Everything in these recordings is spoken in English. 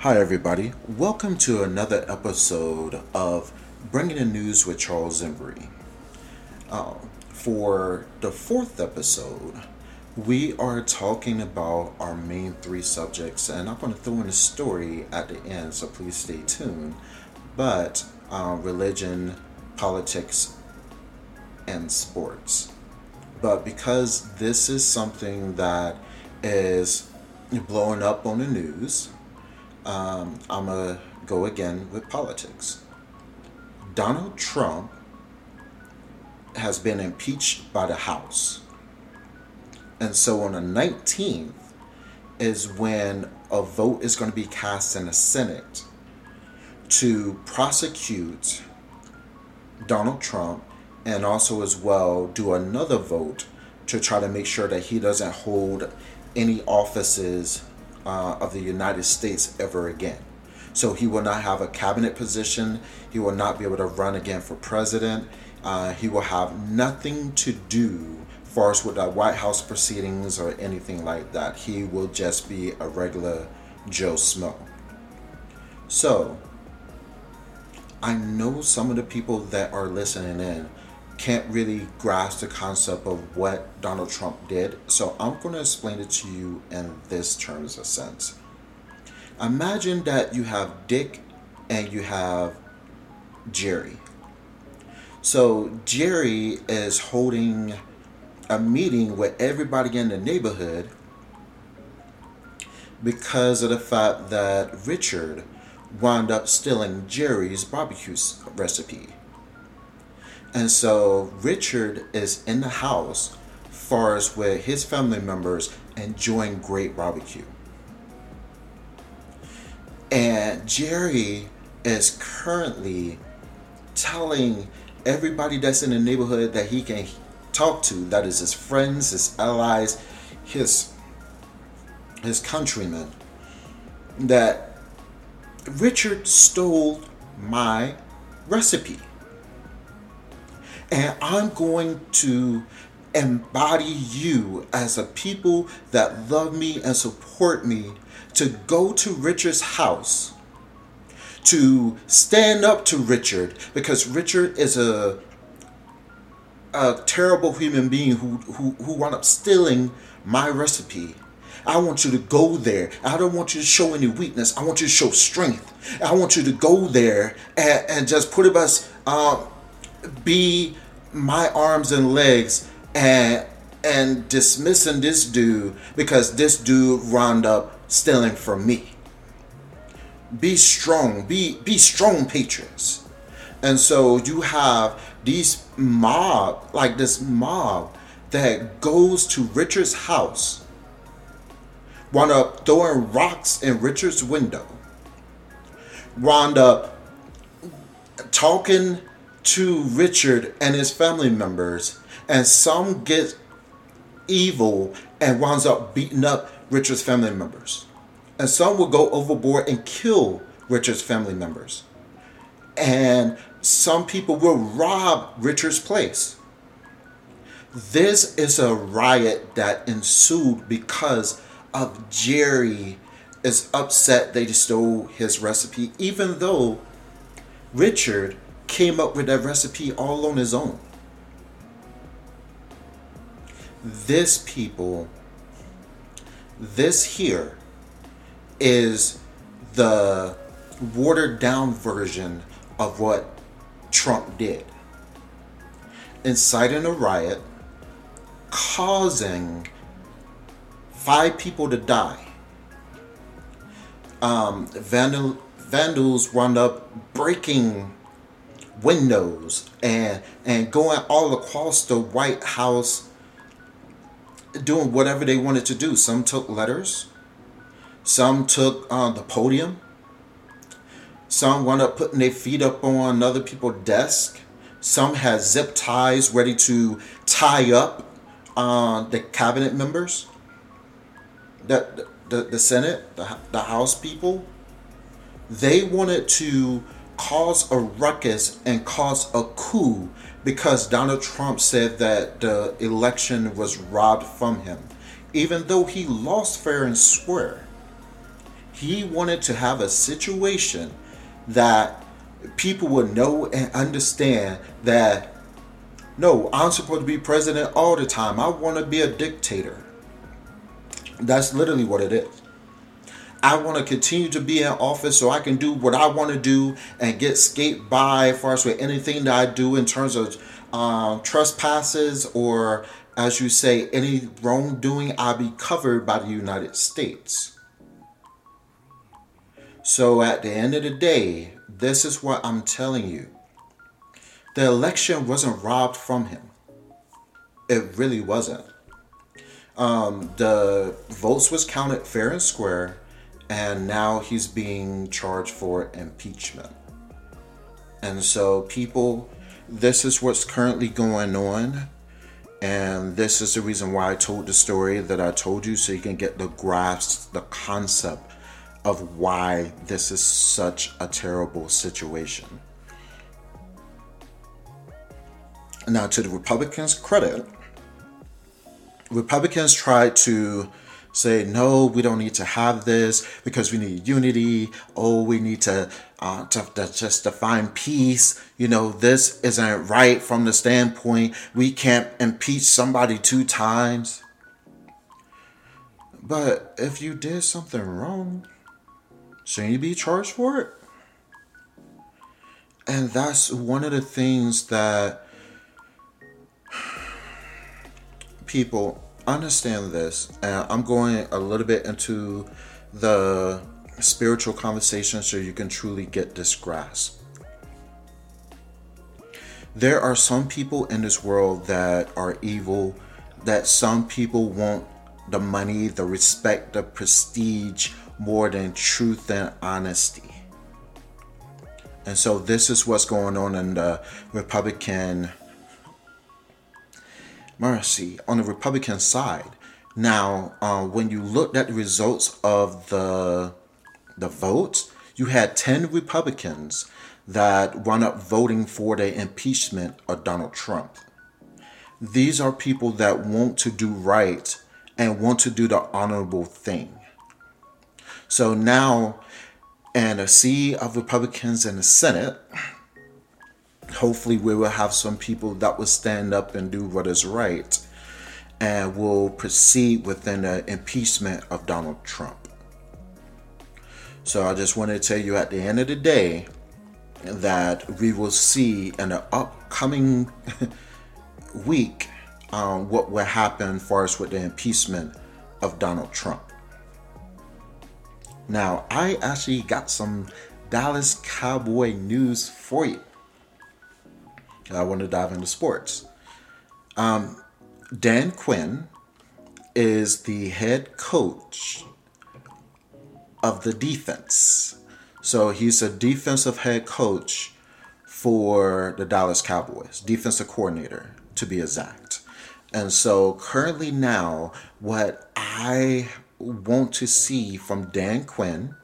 Hi, everybody. Welcome to another episode of Bringing the News with Charles Embry. Uh, for the fourth episode, we are talking about our main three subjects, and I'm going to throw in a story at the end, so please stay tuned. But uh, religion, politics, and sports. But because this is something that is blowing up on the news, um, I'm going to go again with politics. Donald Trump has been impeached by the House. And so on the 19th is when a vote is going to be cast in the Senate to prosecute Donald Trump and also as well do another vote to try to make sure that he doesn't hold any offices uh, of the United States ever again. So he will not have a cabinet position. He will not be able to run again for president. Uh, he will have nothing to do far as with the White House proceedings or anything like that. He will just be a regular Joe Smo. So, I know some of the people that are listening in can't really grasp the concept of what Donald Trump did. So I'm going to explain it to you in this terms of sense. Imagine that you have Dick and you have Jerry. So Jerry is holding a meeting with everybody in the neighborhood because of the fact that Richard wound up stealing Jerry's barbecue recipe. And so Richard is in the house, far as with his family members enjoying great barbecue. And Jerry is currently telling everybody that's in the neighborhood that he can talk to, that is his friends, his allies, his his countrymen, that Richard stole my recipe. And I'm going to embody you as a people that love me and support me to go to Richard's house to stand up to Richard because Richard is a a terrible human being who who, who wound up stealing my recipe. I want you to go there. I don't want you to show any weakness. I want you to show strength. I want you to go there and, and just put it us be my arms and legs and and dismissing this dude because this dude wound up stealing from me. Be strong. Be be strong patriots. And so you have these mob, like this mob that goes to Richard's house, wound up throwing rocks in Richard's window, wound up talking to Richard and his family members, and some get evil and winds up beating up Richard's family members. And some will go overboard and kill Richard's family members. And some people will rob Richard's place. This is a riot that ensued because of Jerry is upset they stole his recipe, even though Richard came up with that recipe all on his own. This people, this here is the watered down version of what Trump did. Inciting a riot, causing five people to die. Um, vandal, vandals wound up breaking windows and and going all across the White House doing whatever they wanted to do. Some took letters, some took uh, the podium, some wound up putting their feet up on other people's desk. Some had zip ties ready to tie up uh, the cabinet members, the, the, the Senate, the, the House people. They wanted to cause a ruckus and cause a coup because Donald Trump said that the election was robbed from him, even though he lost fair and square. He wanted to have a situation that people would know and understand that no, I'm supposed to be president all the time. I want to be a dictator. That's literally what it is. I want to continue to be in office so I can do what I want to do and get skate by as far as with anything that I do in terms of um, trespasses or, as you say, any wrongdoing. I'll be covered by the United States. So at the end of the day, this is what I'm telling you. The election wasn't robbed from him. It really wasn't. Um, the votes was counted fair and square, and now he's being charged for impeachment. And so, people, this is what's currently going on. And this is the reason why I told the story that I told you so you can get the grasp, the concept of why this is such a terrible situation. Now, to the Republicans' credit, Republicans tried to say, no, we don't need to have this because we need unity. Oh, we need to, uh, to, to just to find peace. You know, this isn't right from the standpoint we can't impeach somebody two times. But if you did something wrong, shouldn't you be charged for it? And that's one of the things that people understand this, and I'm going a little bit into the spiritual conversation so you can truly get this grasp. There are some people in this world that are evil, that some people want the money, the respect, the prestige more than truth and honesty. And so, this is what's going on in the Republican mercy on the Republican side. Now, uh, when you looked at the results of the the votes, you had ten Republicans that wound up voting for the impeachment of Donald Trump. These are people that want to do right and want to do the honorable thing. So now, and a sea of Republicans in the Senate, hopefully we will have some people that will stand up and do what is right and will proceed within the impeachment of Donald Trump. So I just want to tell you at the end of the day that we will see in the upcoming week um, what will happen for us with the impeachment of Donald Trump. Now, I actually got some Dallas Cowboy news for you. I want to dive into sports. Um, Dan Quinn is the head coach of the defense. So he's a defensive head coach for the Dallas Cowboys, defensive coordinator to be exact. And so currently now, what I want to see from Dan Quinn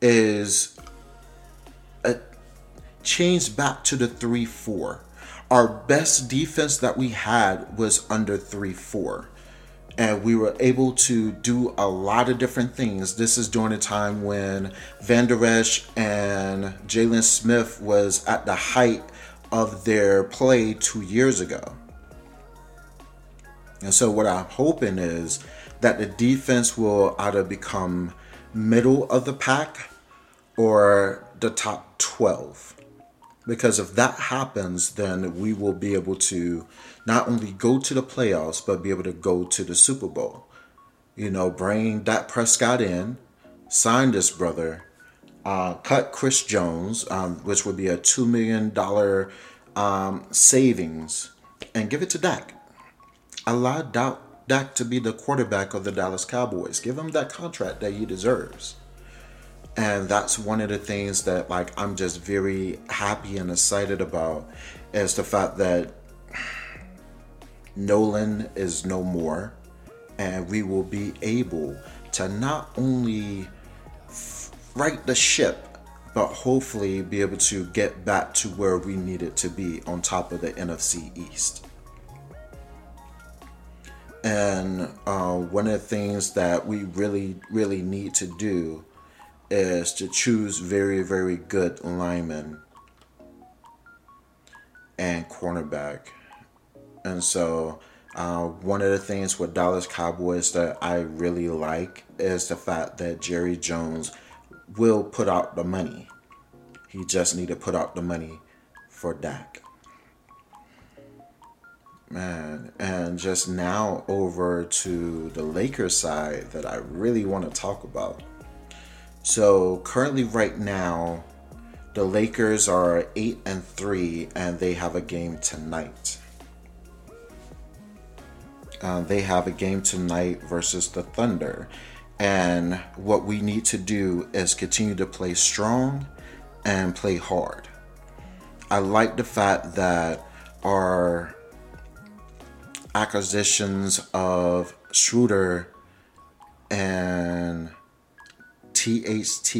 is changed back to the 3 4. Our best defense that we had was under 3 4. And we were able to do a lot of different things. This is during a time when Vander Esch and Jaylon Smith was at the height of their play two years ago. And so, what I'm hoping is that the defense will either become middle of the pack or the top 12. Because if that happens, then we will be able to not only go to the playoffs, but be able to go to the Super Bowl. You know, bring Dak Prescott in, sign this brother, uh, cut Chris Jones, um, which would be a $2 million um, savings, and give it to Dak. Allow Dak to be the quarterback of the Dallas Cowboys. Give him that contract that he deserves and that's one of the things that like i'm just very happy and excited about is the fact that nolan is no more. And we will be able to not only right the ship but hopefully be able to get back to where we need it to be on top of the nfc east. And uh, one of the things that we really, really need to do is to choose very, very good linemen and cornerback. And so, uh, one of the things with Dallas Cowboys that I really like is the fact that Jerry Jones will put out the money. He just need to put out the money for Dak. Man, and just now over to the Lakers side that I really want to talk about. So currently, right now, the Lakers are eight and three, and they have a game tonight. Uh, they have a game tonight versus the Thunder, and what we need to do is continue to play strong and play hard. I like the fact that our acquisitions of Schroeder and THT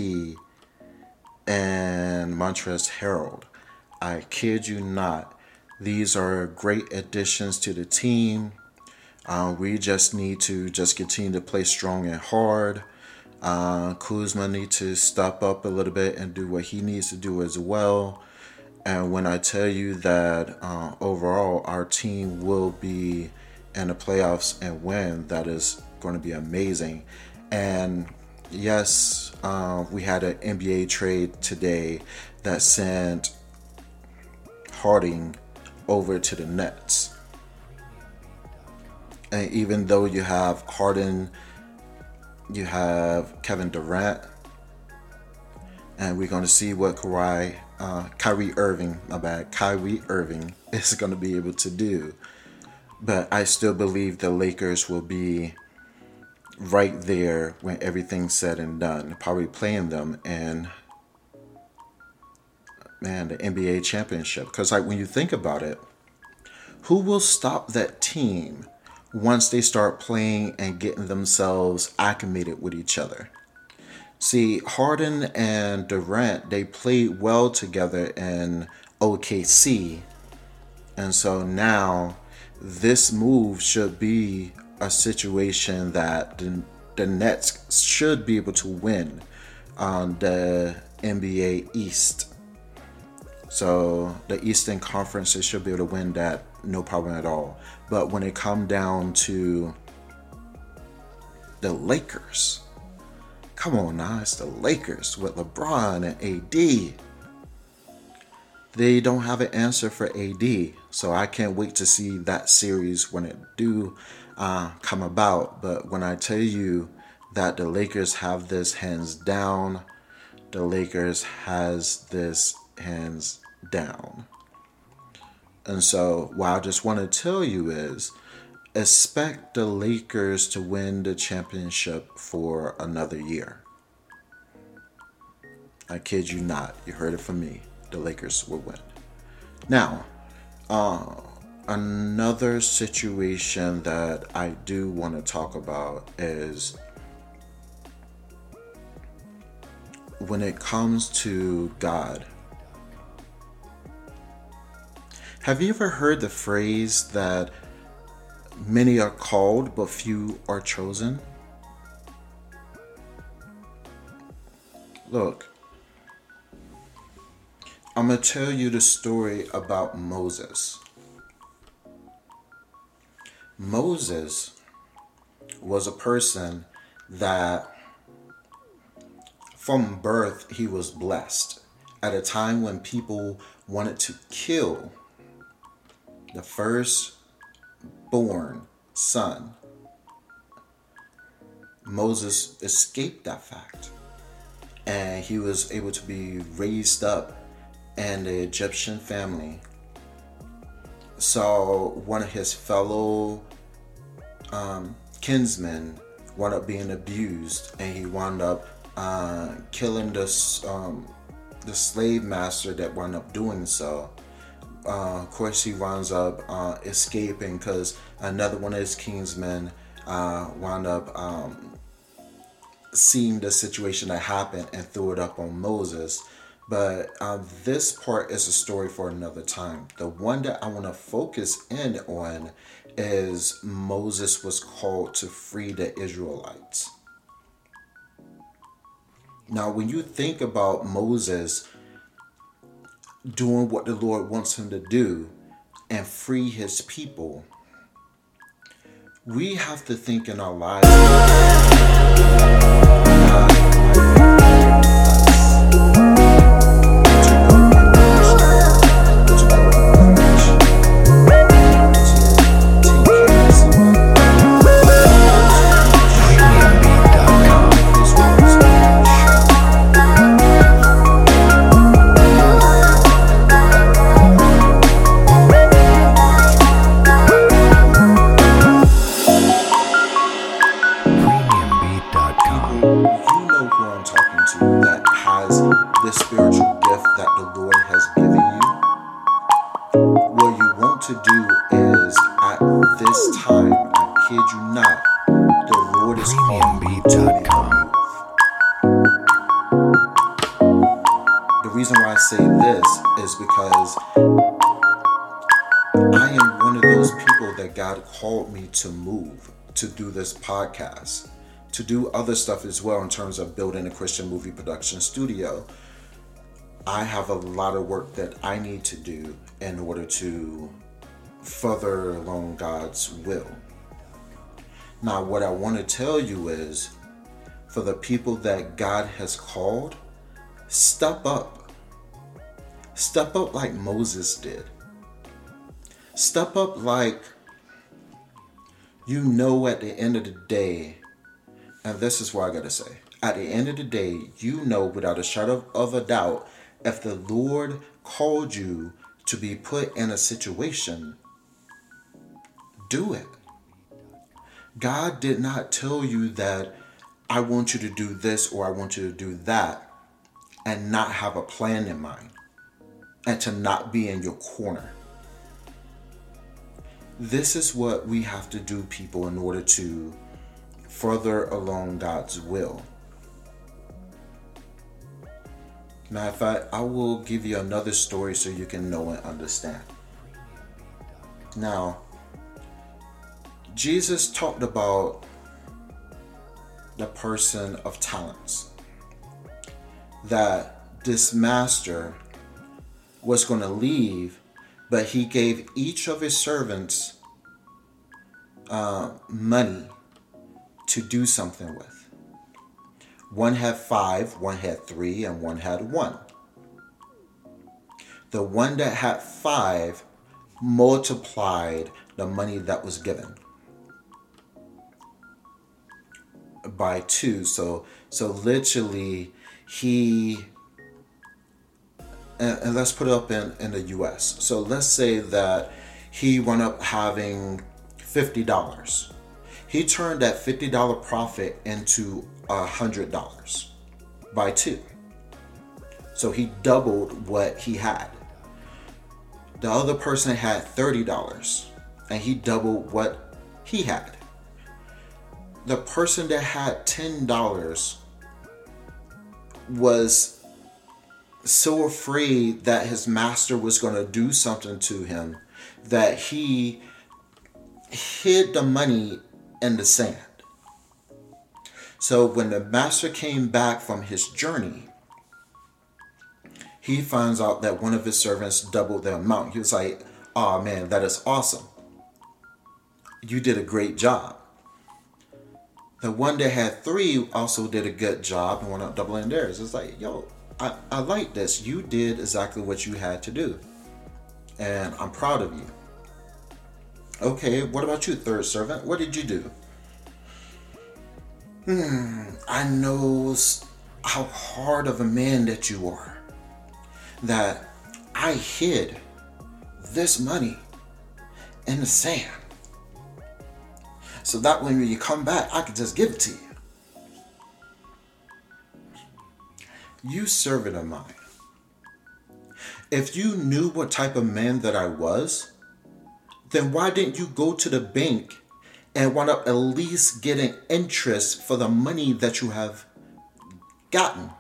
and Montrezl Harrell. I kid you not. These are great additions to the team. Uh, we just need to just continue to play strong and hard. Uh, Kuzma needs to step up a little bit and do what he needs to do as well. And when I tell you that uh, overall our team will be in the playoffs and win, that is going to be amazing. And yes, uh, we had an NBA trade today that sent Harden over to the Nets. And even though you have Harden, you have Kevin Durant, and we're going to see what Kawhi uh, Kyrie Irving, my bad, Kyrie Irving is going to be able to do. But I still believe the Lakers will be right there when everything's said and done. Probably playing them in, man, the NBA championship. Because, like, when you think about it, who will stop that team once they start playing and getting themselves acclimated with each other? See, Harden and Durant, they played well together in OKC. And so now this move should be a situation that the, the Nets should be able to win on the NBA East. So the Eastern Conference, they should be able to win that no problem at all. But when it come down to the Lakers, Come on now, it's the Lakers with LeBron and AD. They don't have an answer for AD, so I can't wait to see that series when it do uh, come about. But when I tell you that the Lakers have this hands down, the Lakers has this hands down. And so, what I just want to tell you is expect the Lakers to win the championship for another year. I kid you not. You heard it from me. The Lakers will win. Now, uh, another situation that I do want to talk about is when it comes to God. Have you ever heard the phrase that Many are called, but few are chosen. Look, I'm going to tell you the story about Moses. Moses was a person that from birth he was blessed at a time when people wanted to kill the first born son. Moses escaped that fact and he was able to be raised up in the Egyptian family. So one of his fellow um, kinsmen wound up being abused and he wound up uh, killing this um, the slave master that wound up doing so uh, of course, he winds up uh, escaping because another one of his kinsmen uh, wound up um, seeing the situation that happened and threw it up on Moses. But uh, this part is a story for another time. The one that I want to focus in on is Moses was called to free the Israelites. Now, when you think about Moses doing what the Lord wants him to do and free his people, we have to think in our lives. Podcast, to do other stuff as well in terms of building a Christian movie production studio. I have a lot of work that I need to do in order to further along God's will. Now, what I want to tell you is for the people that God has called, step up. Step up like Moses did. Step up like you know at the end of the day, and this is what I gotta say. At the end of the day, you know without a shadow of a doubt if the Lord called you to be put in a situation, do it. God did not tell you that I want you to do this or I want you to do that and not have a plan in mind and to not be in your corner. This is what we have to do, people, in order to further along God's will. Matter of fact, I will give you another story so you can know and understand. Now, Jesus talked about the person of talents. That this master was going to leave but he gave each of his servants uh, money to do something with. One had five, one had three, and one had one. The one that had five multiplied the money that was given by two. So so literally he and, and let's put it up in, in the US. So let's say that he wound up having $50. He turned that $50 profit into $100 by two. So he doubled what he had. The other person had $30 and he doubled what he had. The person that had $10 was so afraid that his master was going to do something to him that he hid the money in the sand. So when the master came back from his journey, he finds out that one of his servants doubled the amount. He was like, Oh man, that is awesome. You did a great job. The one that had three also did a good job and went up doubling theirs. It's like, yo, I, I like this. You did exactly what you had to do. And I'm proud of you. Okay, what about you, third servant? What did you do? Hmm, I know how hard of a man that you are. That I hid this money in the sand. So that when you come back, I can just give it to you. You servant of mine. If you knew what type of man that I was, then why didn't you go to the bank and wind up at least getting interest for the money that you have gotten?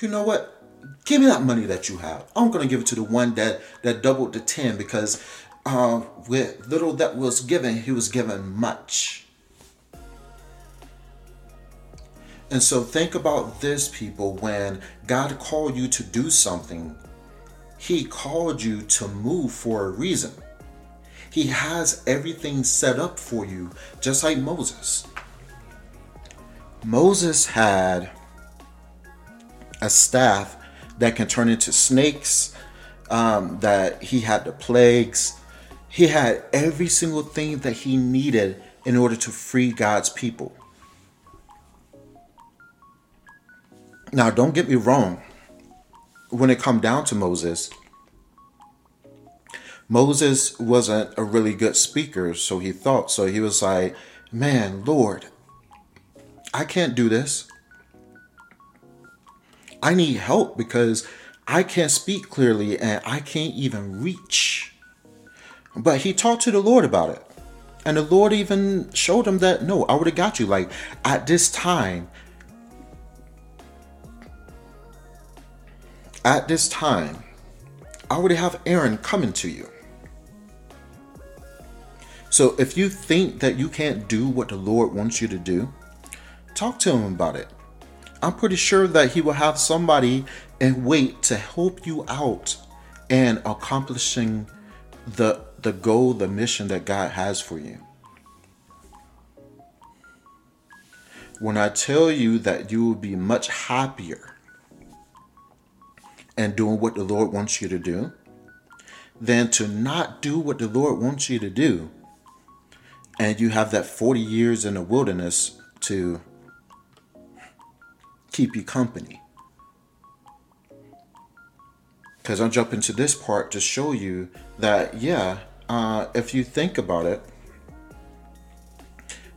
You know what? Give me that money that you have. I'm gonna give it to the one that that doubled to ten because uh, with little that was given, he was given much. And so think about this, people. When God called you to do something, He called you to move for a reason. He has everything set up for you, just like Moses. Moses had a staff that can turn into snakes, um, that he had the plagues. He had every single thing that he needed in order to free God's people. Now, don't get me wrong. When it come down to Moses, Moses wasn't a really good speaker, so he thought. So he was like, Man, Lord, I can't do this. I need help because I can't speak clearly and I can't even reach. But he talked to the Lord about it. And the Lord even showed him that, no, I would have got you. Like at this time, at this time, I already have Aaron coming to you. So if you think that you can't do what the Lord wants you to do, talk to him about it. I'm pretty sure that he will have somebody and wait to help you out and accomplishing the the goal, the mission that God has for you. When I tell you that you will be much happier and doing what the Lord wants you to do than to not do what the Lord wants you to do and you have that 40 years in the wilderness to keep you company. Because I'll jump into this part to show you that, yeah, uh, if you think about it,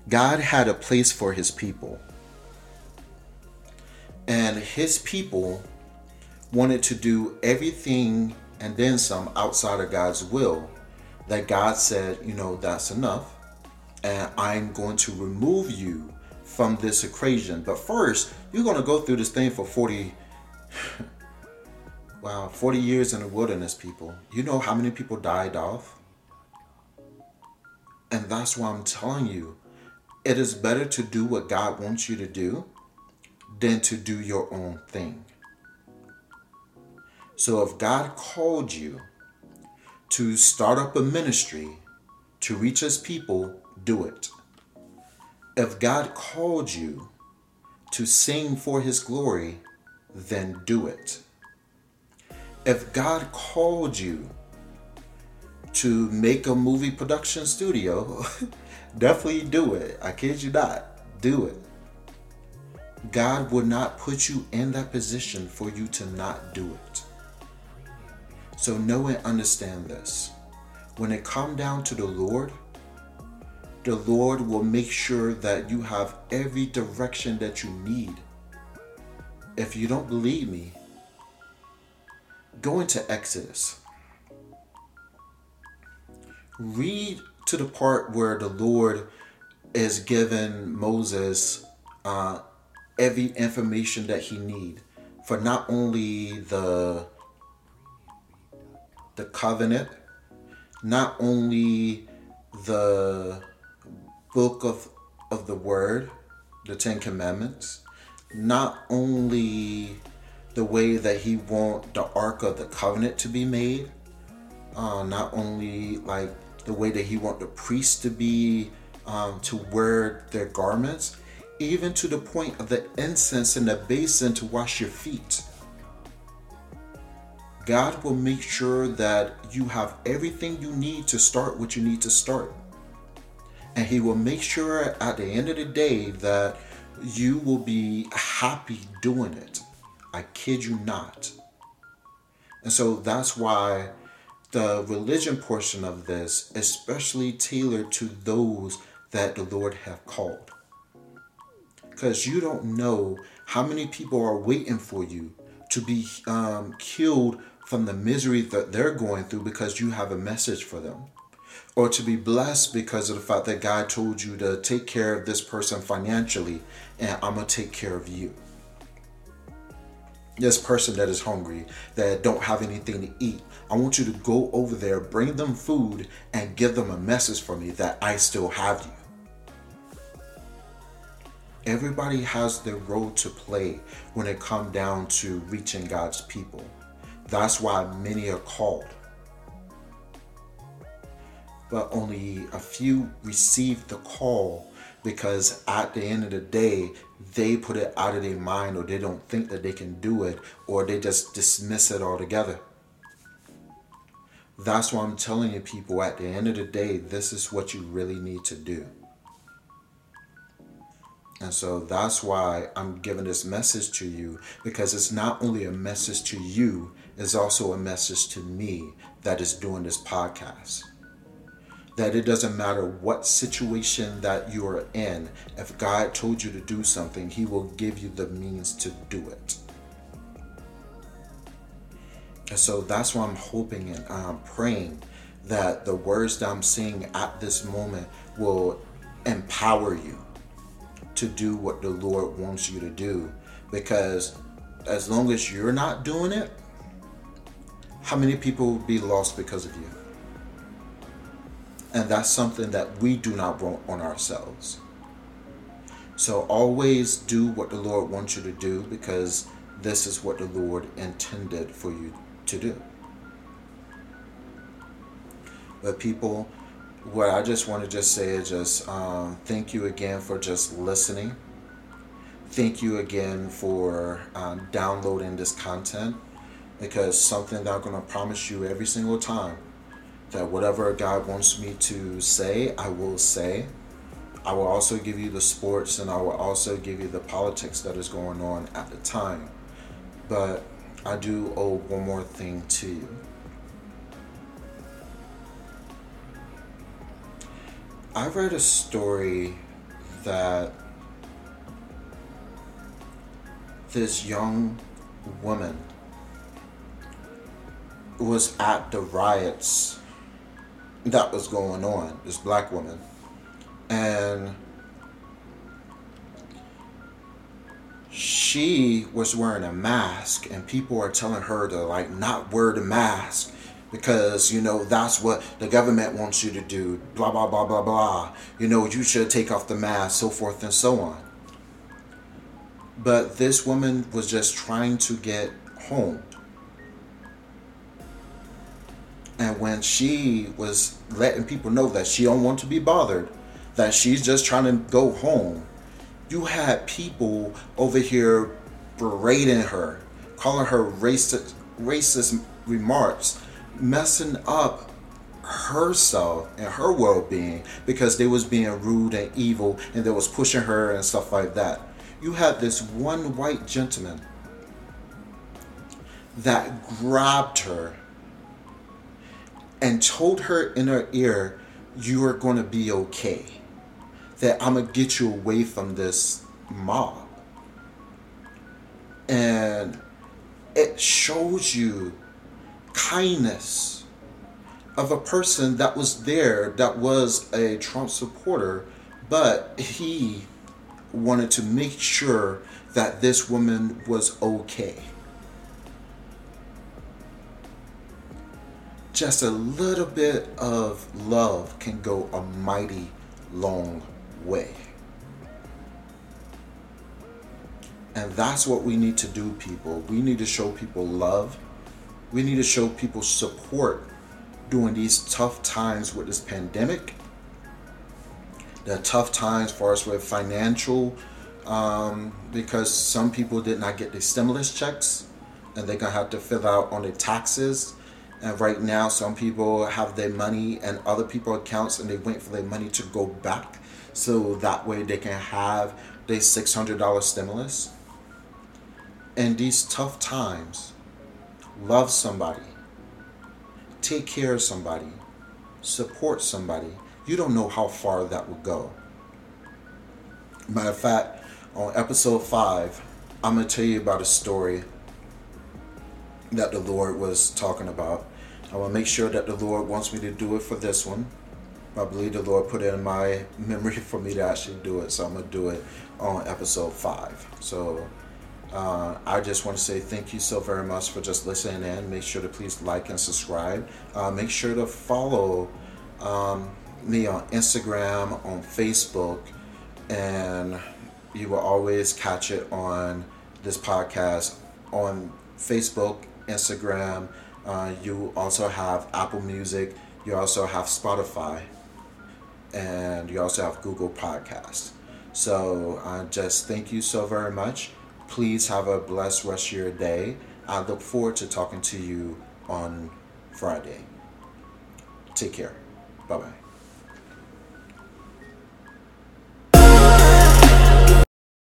God had a place for his people. And his people wanted to do everything and then some outside of God's will. That God said, you know, that's enough and I'm going to remove you from this equation. But first, you're going to go through this thing for 40 wow, 40 years in the wilderness, people. You know how many people died off? And that's why I'm telling you, it is better to do what God wants you to do than to do your own thing. So if God called you to start up a ministry to reach his people do it. If God called you to sing for his glory, then do it. If God called you to make a movie production studio, definitely do it. I kid you not. Do it. God would not put you in that position for you to not do it. So know and understand this. When it come down to the Lord, the Lord will make sure that you have every direction that you need. If you don't believe me, go into Exodus. Read to the part where the Lord is giving Moses uh, every information that he need for not only the the covenant, not only the book of, of the Word, the Ten Commandments, not only the way that he want the Ark of the Covenant to be made, uh, not only like the way that he want the priests to be um, to wear their garments, even to the point of the incense in the basin to wash your feet. God will make sure that you have everything you need to start what you need to start and he will make sure at the end of the day that you will be happy doing it. I kid you not. And so that's why the religion portion of this, especially tailored to those that the Lord have called. Because you don't know how many people are waiting for you to be um, killed from the misery that they're going through because you have a message for them or to be blessed because of the fact that God told you to take care of this person financially and I'm going to take care of you. this person that is hungry, that don't have anything to eat. I want you to go over there, bring them food, and give them a message for me that I still have you. Everybody has their role to play when it comes down to reaching God's people. That's why many are called. But only a few receive the call because at the end of the day, they put it out of their mind or they don't think that they can do it or they just dismiss it altogether. That's why I'm telling you, people, at the end of the day, this is what you really need to do. And so that's why I'm giving this message to you because it's not only a message to you, it's also a message to me that is doing this podcast that it doesn't matter what situation that you are in, if God told you to do something, He will give you the means to do it. And so that's why I'm hoping and I'm praying that the words that I'm saying at this moment will empower you to do what the Lord wants you to do. Because as long as you're not doing it, how many people will be lost because of you? And that's something that we do not want on ourselves. So always do what the Lord wants you to do because this is what the Lord intended for you to do. But people, what I just want to just say is just um, thank you again for just listening. Thank you again for um, downloading this content because something that I'm going to promise you every single time that whatever God wants me to say, I will say. I will also give you the sports and I will also give you the politics that is going on at the time. But I do owe one more thing to you. I read a story that this young woman was at the riots that was going on, this black woman. And she was wearing a mask and people are telling her to like not wear the mask because you know that's what the government wants you to do blah blah blah blah blah. You know you should take off the mask so forth and so on. But this woman was just trying to get home and when she was letting people know that she don't want to be bothered, that she's just trying to go home, you had people over here berating her, calling her racist, racist remarks, messing up herself and her well-being because they was being rude and evil and they was pushing her and stuff like that. You had this one white gentleman that grabbed her and told her in her ear, You are going to be okay. That I'm going to get you away from this mob. And it shows you kindness of a person that was there that was a Trump supporter, but he wanted to make sure that this woman was okay. Just a little bit of love can go a mighty long way. And that's what we need to do, people. We need to show people love. We need to show people support during these tough times with this pandemic. The tough times for us with financial, um, because some people did not get the stimulus checks and they're going to have to fill out on their taxes and right now, some people have their money and other people accounts, and they wait for their money to go back, so that way they can have their six hundred dollar stimulus. In these tough times, love somebody, take care of somebody, support somebody. You don't know how far that will go. Matter of fact, on episode five, I'm gonna tell you about a story that the Lord was talking about. I to make sure that the Lord wants me to do it for this one. I believe the Lord put it in my memory for me to actually do it, so I'm to do it on episode 5. So Uh, I just want to say thank you so very much for just listening in. Make sure to please like and subscribe. Uh, make sure to follow um, me on Instagram, on Facebook, and you will always catch it on this podcast on Facebook, Instagram. Uh, you also have Apple Music. You also have Spotify, and you also have Google Podcast. So uh, just thank you so very much. Please have a blessed rest of your day. I look forward to talking to you on Friday. Take care. Bye bye.